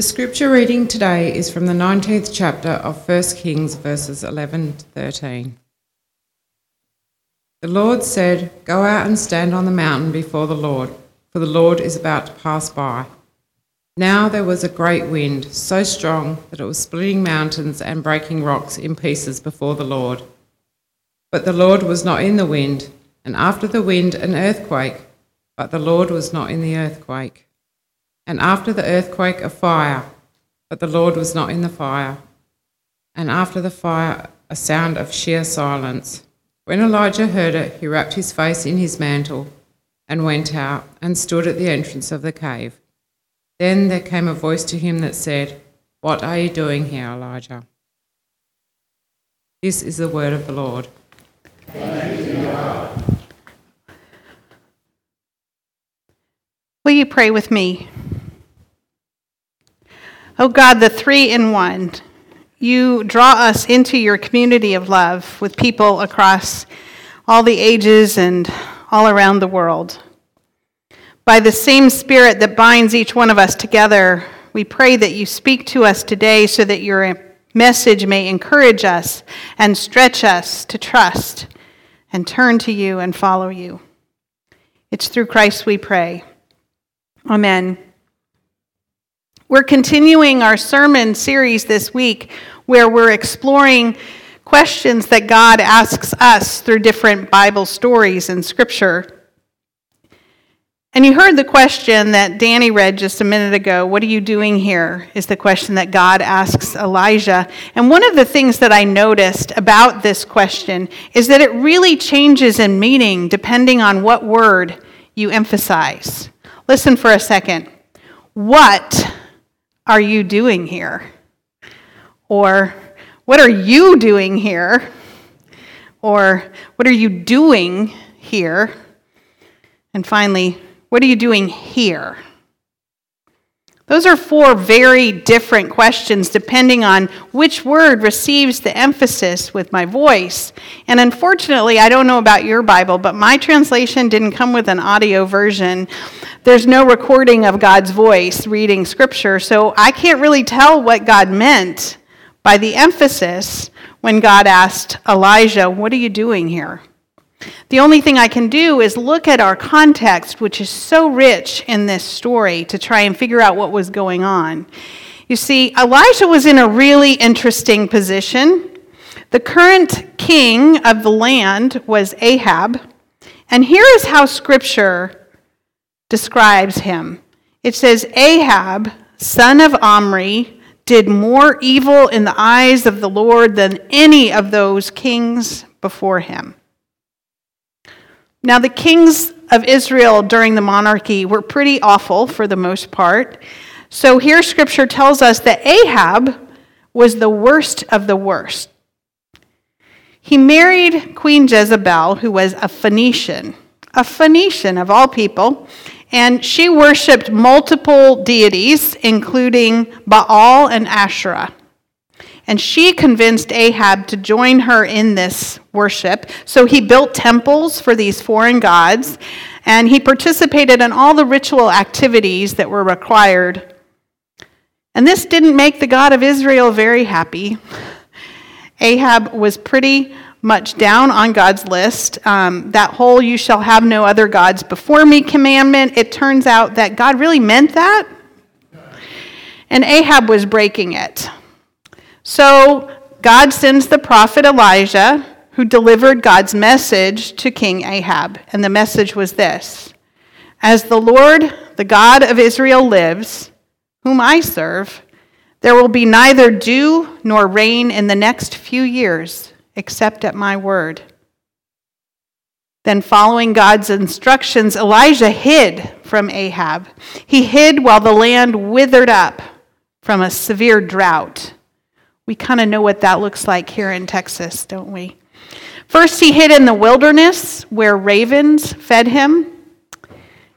The scripture reading today is from the 19th chapter of 1 Kings, verses 11 to 13. The Lord said, Go out and stand on the mountain before the Lord, for the Lord is about to pass by. Now there was a great wind, so strong that it was splitting mountains and breaking rocks in pieces before the Lord. But the Lord was not in the wind, and after the wind, an earthquake, but the Lord was not in the earthquake. And after the earthquake, a fire, but the Lord was not in the fire. And after the fire, a sound of sheer silence. When Elijah heard it, he wrapped his face in his mantle and went out and stood at the entrance of the cave. Then there came a voice to him that said, What are you doing here, Elijah? This is the word of the Lord. Will you pray with me? Oh God, the three in one, you draw us into your community of love with people across all the ages and all around the world. By the same Spirit that binds each one of us together, we pray that you speak to us today so that your message may encourage us and stretch us to trust and turn to you and follow you. It's through Christ we pray. Amen. We're continuing our sermon series this week where we're exploring questions that God asks us through different Bible stories and scripture. And you heard the question that Danny read just a minute ago What are you doing here? is the question that God asks Elijah. And one of the things that I noticed about this question is that it really changes in meaning depending on what word you emphasize. Listen for a second. What are you doing here? Or, what are you doing here? Or, what are you doing here? And finally, what are you doing here? Those are four very different questions depending on which word receives the emphasis with my voice. And unfortunately, I don't know about your Bible, but my translation didn't come with an audio version. There's no recording of God's voice reading scripture, so I can't really tell what God meant by the emphasis when God asked Elijah, What are you doing here? The only thing I can do is look at our context, which is so rich in this story, to try and figure out what was going on. You see, Elijah was in a really interesting position. The current king of the land was Ahab. And here is how scripture describes him it says, Ahab, son of Omri, did more evil in the eyes of the Lord than any of those kings before him. Now, the kings of Israel during the monarchy were pretty awful for the most part. So here scripture tells us that Ahab was the worst of the worst. He married Queen Jezebel, who was a Phoenician, a Phoenician of all people, and she worshiped multiple deities, including Baal and Asherah. And she convinced Ahab to join her in this worship. So he built temples for these foreign gods, and he participated in all the ritual activities that were required. And this didn't make the God of Israel very happy. Ahab was pretty much down on God's list. Um, that whole you shall have no other gods before me commandment, it turns out that God really meant that. And Ahab was breaking it. So God sends the prophet Elijah, who delivered God's message to King Ahab. And the message was this As the Lord, the God of Israel, lives, whom I serve, there will be neither dew nor rain in the next few years, except at my word. Then, following God's instructions, Elijah hid from Ahab. He hid while the land withered up from a severe drought. We kind of know what that looks like here in Texas, don't we? First, he hid in the wilderness where ravens fed him.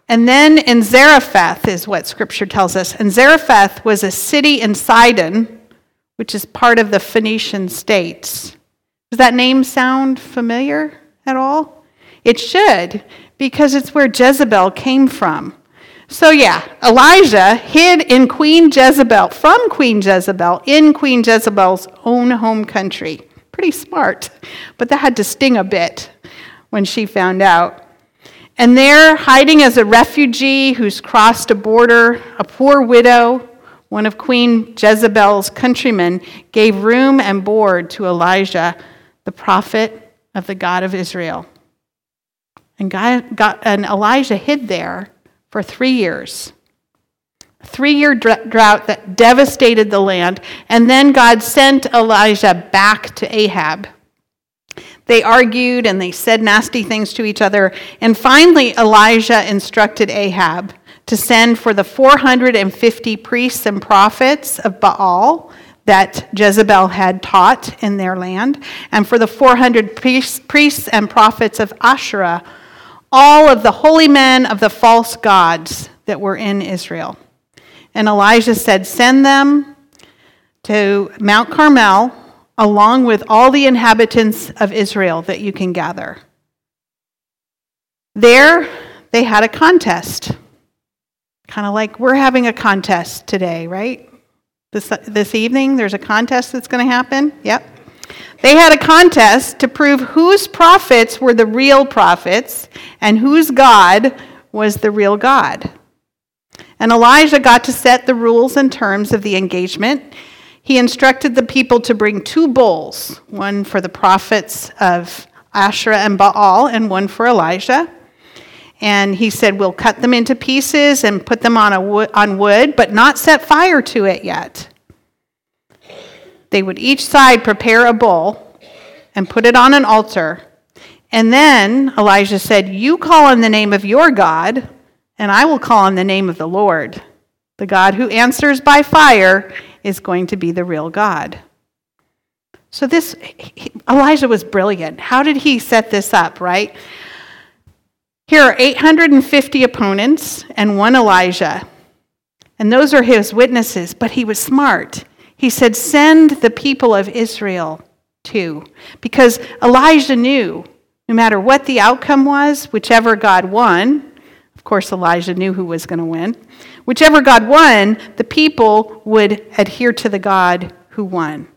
And then in Zarephath is what scripture tells us. And Zarephath was a city in Sidon, which is part of the Phoenician states. Does that name sound familiar at all? It should, because it's where Jezebel came from. So, yeah, Elijah hid in Queen Jezebel, from Queen Jezebel, in Queen Jezebel's own home country. Pretty smart, but that had to sting a bit when she found out. And there, hiding as a refugee who's crossed a border, a poor widow, one of Queen Jezebel's countrymen, gave room and board to Elijah, the prophet of the God of Israel. And, God, God, and Elijah hid there for three years. Three year drought that devastated the land. And then God sent Elijah back to Ahab. They argued and they said nasty things to each other. And finally, Elijah instructed Ahab to send for the 450 priests and prophets of Baal that Jezebel had taught in their land, and for the 400 priests and prophets of Asherah all of the holy men of the false gods that were in Israel. And Elijah said, Send them to Mount Carmel along with all the inhabitants of Israel that you can gather. There, they had a contest. Kind of like we're having a contest today, right? This, this evening, there's a contest that's going to happen. Yep. They had a contest to prove whose prophets were the real prophets and whose God was the real God. And Elijah got to set the rules and terms of the engagement. He instructed the people to bring two bulls, one for the prophets of Asherah and Baal, and one for Elijah. And he said, We'll cut them into pieces and put them on, a wood, on wood, but not set fire to it yet. They would each side prepare a bull and put it on an altar. And then Elijah said, You call on the name of your God, and I will call on the name of the Lord. The God who answers by fire is going to be the real God. So, this, Elijah was brilliant. How did he set this up, right? Here are 850 opponents and one Elijah. And those are his witnesses, but he was smart. He said, Send the people of Israel too. Because Elijah knew no matter what the outcome was, whichever God won, of course, Elijah knew who was going to win, whichever God won, the people would adhere to the God who won.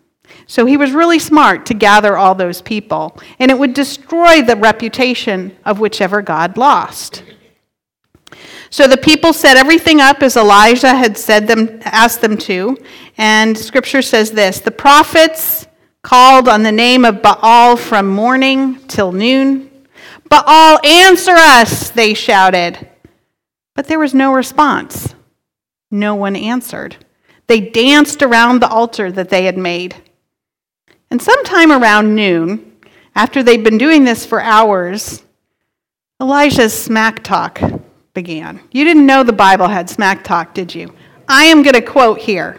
So he was really smart to gather all those people, and it would destroy the reputation of whichever God lost. So the people set everything up as Elijah had said them, asked them to. And scripture says this The prophets called on the name of Baal from morning till noon. Baal, answer us, they shouted. But there was no response. No one answered. They danced around the altar that they had made. And sometime around noon, after they'd been doing this for hours, Elijah's smack talk began. You didn't know the Bible had smack talk, did you? I am going to quote here.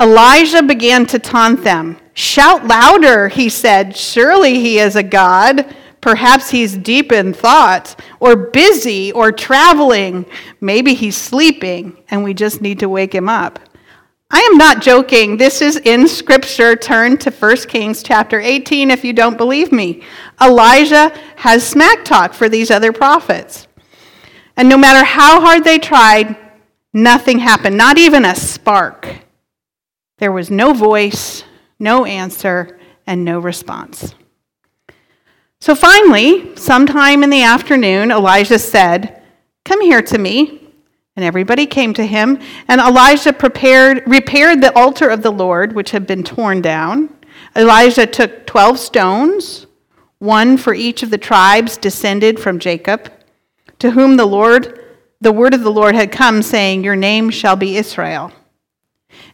Elijah began to taunt them. Shout louder, he said. Surely he is a God. Perhaps he's deep in thought, or busy, or traveling. Maybe he's sleeping, and we just need to wake him up. I am not joking. This is in scripture. Turn to 1 Kings chapter 18 if you don't believe me. Elijah has smack talk for these other prophets. And no matter how hard they tried, nothing happened, not even a spark. There was no voice, no answer, and no response. So finally, sometime in the afternoon, Elijah said, Come here to me. And everybody came to him, and Elijah prepared, repaired the altar of the Lord, which had been torn down. Elijah took 12 stones, one for each of the tribes descended from Jacob to whom the Lord, the word of the Lord had come, saying, Your name shall be Israel.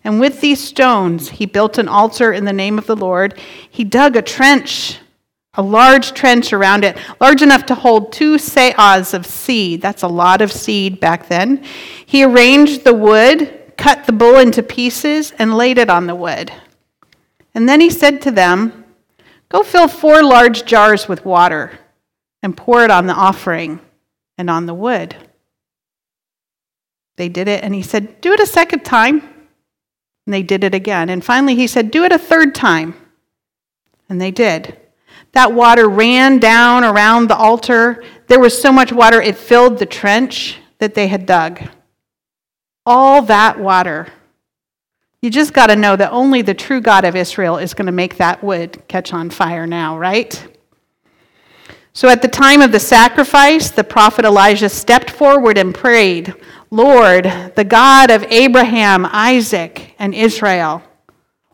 And with these stones he built an altar in the name of the Lord. He dug a trench, a large trench around it, large enough to hold two seahs of seed. That's a lot of seed back then. He arranged the wood, cut the bull into pieces, and laid it on the wood. And then he said to them, Go fill four large jars with water and pour it on the offering and on the wood. They did it, and he said, Do it a second time. And they did it again. And finally, he said, Do it a third time. And they did. That water ran down around the altar. There was so much water, it filled the trench that they had dug. All that water. You just got to know that only the true God of Israel is going to make that wood catch on fire now, right? So at the time of the sacrifice, the prophet Elijah stepped forward and prayed, Lord, the God of Abraham, Isaac, and Israel,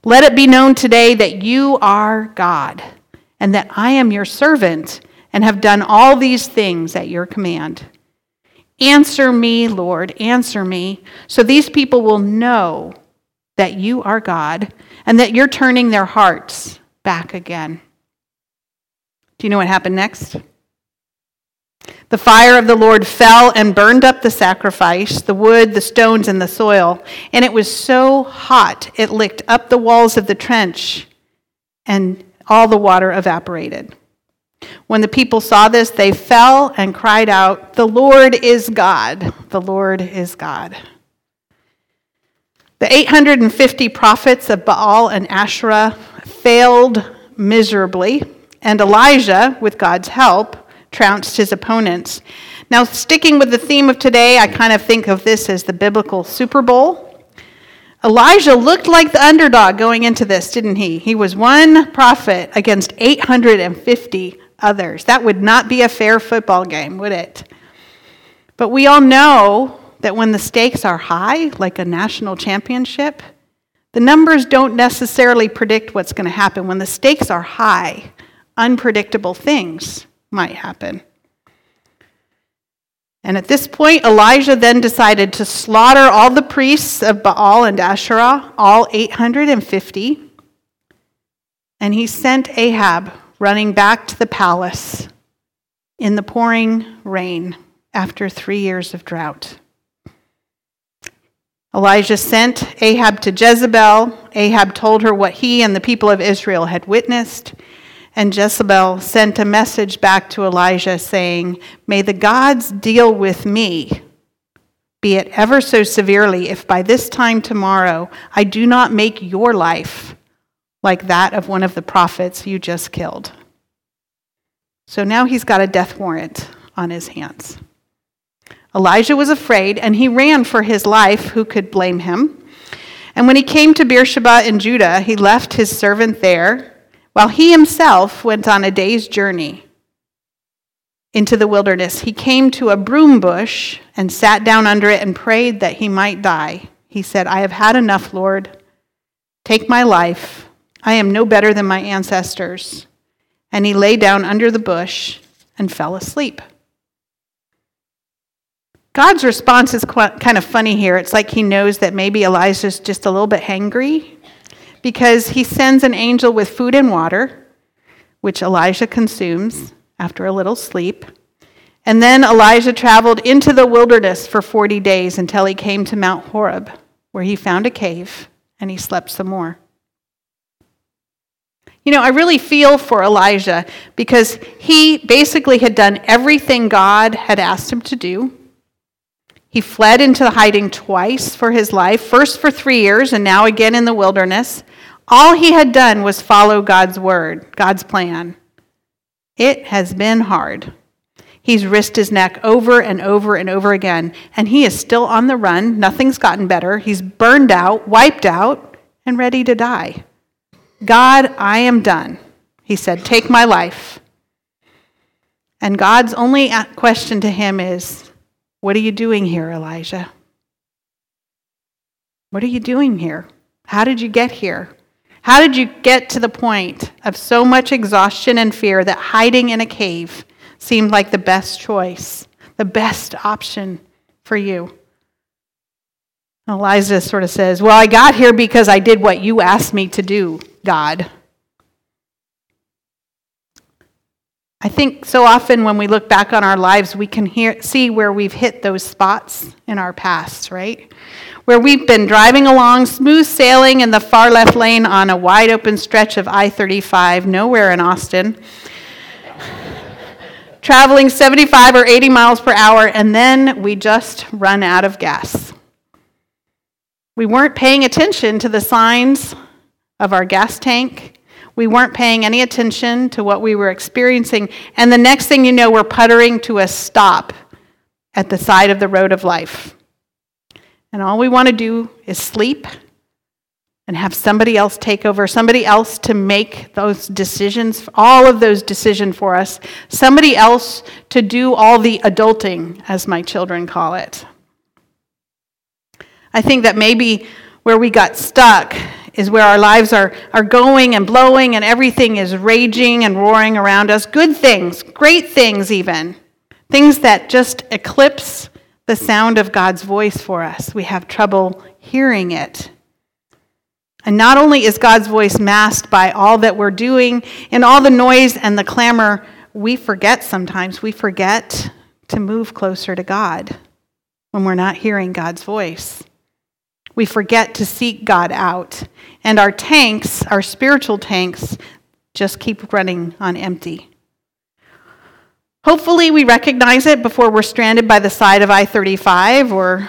let it be known today that you are God, and that I am your servant, and have done all these things at your command. Answer me, Lord, answer me, so these people will know that you are God, and that you're turning their hearts back again. You know what happened next? The fire of the Lord fell and burned up the sacrifice, the wood, the stones, and the soil. And it was so hot, it licked up the walls of the trench, and all the water evaporated. When the people saw this, they fell and cried out, The Lord is God! The Lord is God. The 850 prophets of Baal and Asherah failed miserably, and Elijah, with God's help, trounced his opponents. Now, sticking with the theme of today, I kind of think of this as the biblical Super Bowl. Elijah looked like the underdog going into this, didn't he? He was one prophet against 850 others. That would not be a fair football game, would it? But we all know that when the stakes are high, like a national championship, the numbers don't necessarily predict what's going to happen. When the stakes are high, unpredictable things might happen. And at this point, Elijah then decided to slaughter all the priests of Baal and Asherah, all 850. And he sent Ahab running back to the palace in the pouring rain after three years of drought. Elijah sent Ahab to Jezebel. Ahab told her what he and the people of Israel had witnessed. And Jezebel sent a message back to Elijah saying, May the gods deal with me, be it ever so severely, if by this time tomorrow I do not make your life like that of one of the prophets you just killed. So now he's got a death warrant on his hands. Elijah was afraid and he ran for his life. Who could blame him? And when he came to Beersheba in Judah, he left his servant there while he himself went on a day's journey into the wilderness, he came to a broom bush and sat down under it and prayed that he might die. He said, I have had enough, Lord. Take my life. I am no better than my ancestors. And he lay down under the bush and fell asleep. God's response is kind of funny here. It's like he knows that maybe Elijah's just a little bit hangry because he sends an angel with food and water, which Elijah consumes after a little sleep. And then Elijah traveled into the wilderness for 40 days until he came to Mount Horeb, where he found a cave and he slept some more. You know, I really feel for Elijah because he basically had done everything God had asked him to do. He fled into hiding twice for his life, first for three years and now again in the wilderness. All he had done was follow God's word, God's plan. It has been hard. He's risked his neck over and over and over again, and he is still on the run. Nothing's gotten better. He's burned out, wiped out, and ready to die. God, I am done. He said, Take my life. And God's only question to him is, What are you doing here, Elijah? What are you doing here? How did you get here? How did you get to the point of so much exhaustion and fear that hiding in a cave seemed like the best choice, the best option for you? Elijah sort of says, Well, I got here because I did what you asked me to do, God. I think so often when we look back on our lives, we can hear, see where we've hit those spots in our past, right? where we've been driving along, smooth sailing in the far left lane on a wide open stretch of I 35, nowhere in Austin, traveling 75 or 80 miles per hour, and then we just run out of gas. We weren't paying attention to the signs of our gas tank. We weren't paying any attention to what we were experiencing. And the next thing you know, we're puttering to a stop at the side of the road of life. And all we want to do is sleep and have somebody else take over, somebody else to make those decisions, all of those decisions for us, somebody else to do all the adulting, as my children call it. I think that maybe where we got stuck is where our lives are, are going and blowing and everything is raging and roaring around us. Good things, great things, even. Things that just eclipse the sound of God's voice for us. We have trouble hearing it. And not only is God's voice masked by all that we're doing and all the noise and the clamor, we forget sometimes. We forget to move closer to God when we're not hearing God's voice. We forget to seek God out. And our tanks, our spiritual tanks, just keep running on empty. Hopefully, we recognize it before we're stranded by the side of I 35 or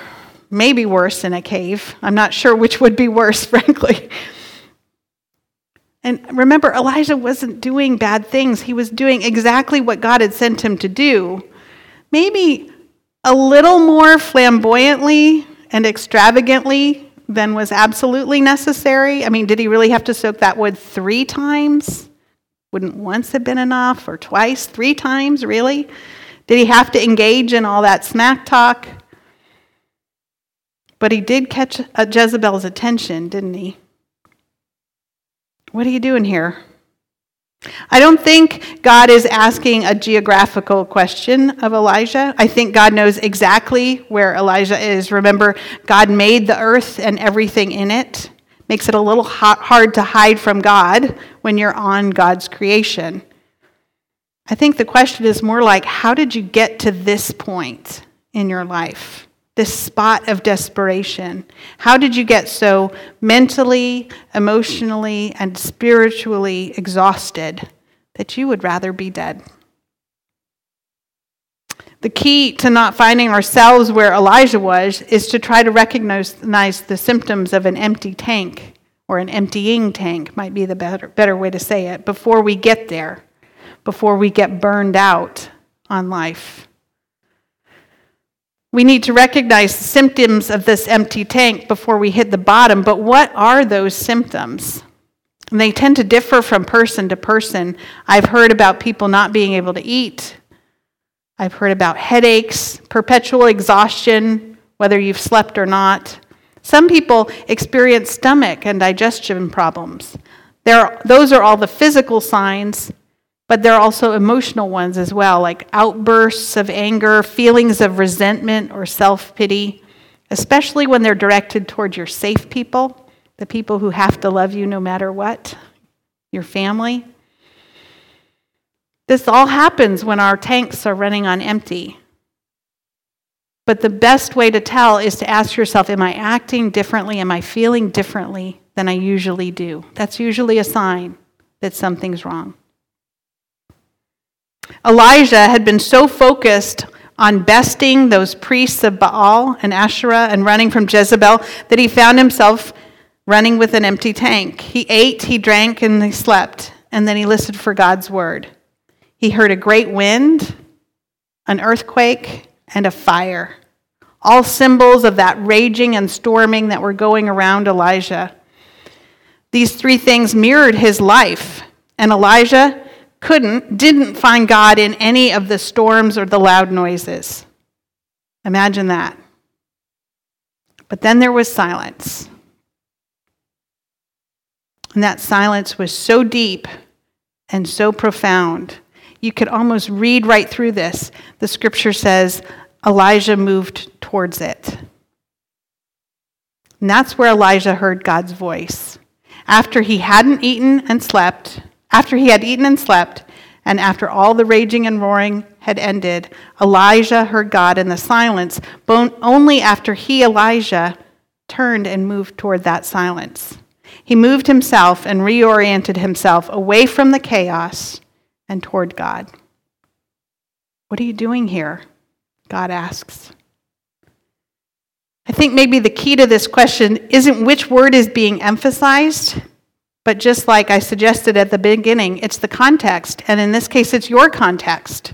maybe worse in a cave. I'm not sure which would be worse, frankly. And remember, Elijah wasn't doing bad things, he was doing exactly what God had sent him to do. Maybe a little more flamboyantly and extravagantly than was absolutely necessary. I mean, did he really have to soak that wood three times? Wouldn't once have been enough, or twice, three times, really? Did he have to engage in all that smack talk? But he did catch uh, Jezebel's attention, didn't he? What are you doing here? I don't think God is asking a geographical question of Elijah. I think God knows exactly where Elijah is. Remember, God made the earth and everything in it. Makes it a little hard to hide from God when you're on God's creation. I think the question is more like, how did you get to this point in your life? This spot of desperation? How did you get so mentally, emotionally, and spiritually exhausted that you would rather be dead? The key to not finding ourselves where Elijah was is to try to recognize the symptoms of an empty tank or an emptying tank, might be the better, better way to say it, before we get there, before we get burned out on life. We need to recognize the symptoms of this empty tank before we hit the bottom, but what are those symptoms? And they tend to differ from person to person. I've heard about people not being able to eat. I've heard about headaches, perpetual exhaustion, whether you've slept or not. Some people experience stomach and digestion problems. There, those are all the physical signs, but there are also emotional ones as well, like outbursts of anger, feelings of resentment or self pity, especially when they're directed toward your safe people, the people who have to love you no matter what, your family. This all happens when our tanks are running on empty. But the best way to tell is to ask yourself Am I acting differently? Am I feeling differently than I usually do? That's usually a sign that something's wrong. Elijah had been so focused on besting those priests of Baal and Asherah and running from Jezebel that he found himself running with an empty tank. He ate, he drank, and he slept, and then he listened for God's word. He heard a great wind, an earthquake, and a fire, all symbols of that raging and storming that were going around Elijah. These three things mirrored his life, and Elijah couldn't, didn't find God in any of the storms or the loud noises. Imagine that. But then there was silence. And that silence was so deep and so profound. You could almost read right through this. The scripture says Elijah moved towards it. And that's where Elijah heard God's voice. After he hadn't eaten and slept, after he had eaten and slept, and after all the raging and roaring had ended, Elijah heard God in the silence, but only after he, Elijah, turned and moved toward that silence. He moved himself and reoriented himself away from the chaos and toward God. What are you doing here? God asks. I think maybe the key to this question isn't which word is being emphasized, but just like I suggested at the beginning, it's the context. And in this case, it's your context.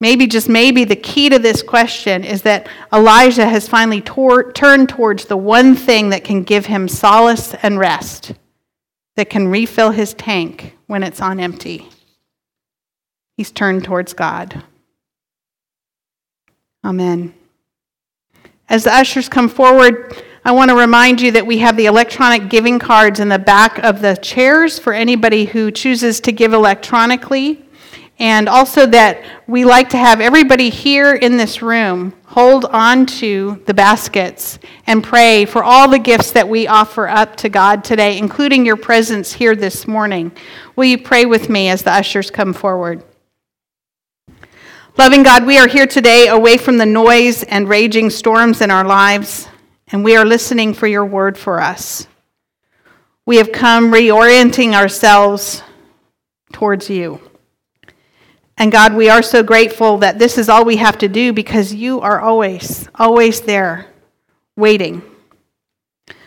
Maybe, just maybe, the key to this question is that Elijah has finally tor- turned towards the one thing that can give him solace and rest, that can refill his tank when it's on empty. He's turned towards God. Amen. As the ushers come forward, I want to remind you that we have the electronic giving cards in the back of the chairs for anybody who chooses to give electronically. And also that we like to have everybody here in this room hold on to the baskets and pray for all the gifts that we offer up to God today, including your presence here this morning. Will you pray with me as the ushers come forward? Loving God, we are here today away from the noise and raging storms in our lives, and we are listening for your word for us. We have come reorienting ourselves towards you. And God, we are so grateful that this is all we have to do because you are always, always there, waiting.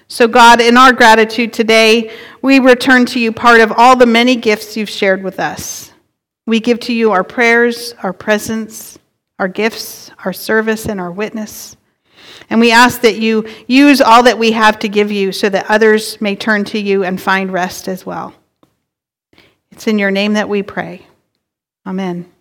So, God, in our gratitude today, we return to you part of all the many gifts you've shared with us. We give to you our prayers, our presence, our gifts, our service, and our witness. And we ask that you use all that we have to give you so that others may turn to you and find rest as well. It's in your name that we pray. Amen.